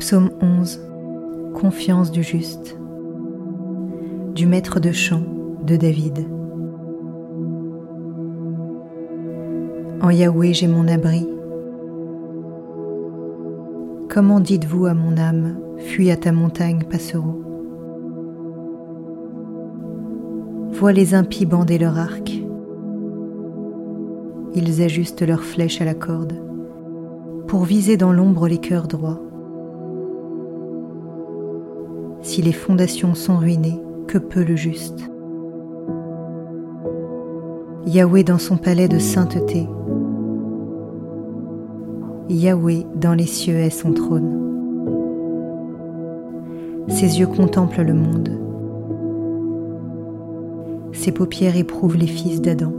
Psaume 11 Confiance du juste du maître de chant de David. En Yahweh j'ai mon abri. Comment dites-vous à mon âme, fuis à ta montagne, passereau? Vois les impies bander leur arc. Ils ajustent leurs flèches à la corde pour viser dans l'ombre les cœurs droits. Si les fondations sont ruinées, que peut le juste Yahweh dans son palais de sainteté. Yahweh dans les cieux est son trône. Ses yeux contemplent le monde. Ses paupières éprouvent les fils d'Adam.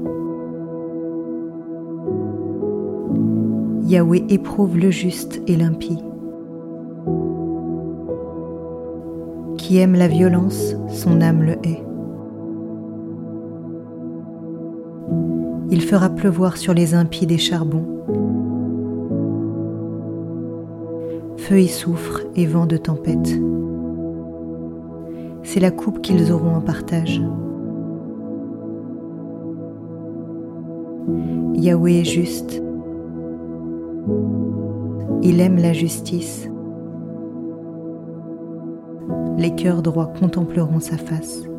Yahweh éprouve le juste et l'impie. Qui aime la violence, son âme le hait. Il fera pleuvoir sur les impies des charbons. Feu et soufre et vent de tempête. C'est la coupe qu'ils auront en partage. Yahweh est juste. Il aime la justice. Les cœurs droits contempleront sa face.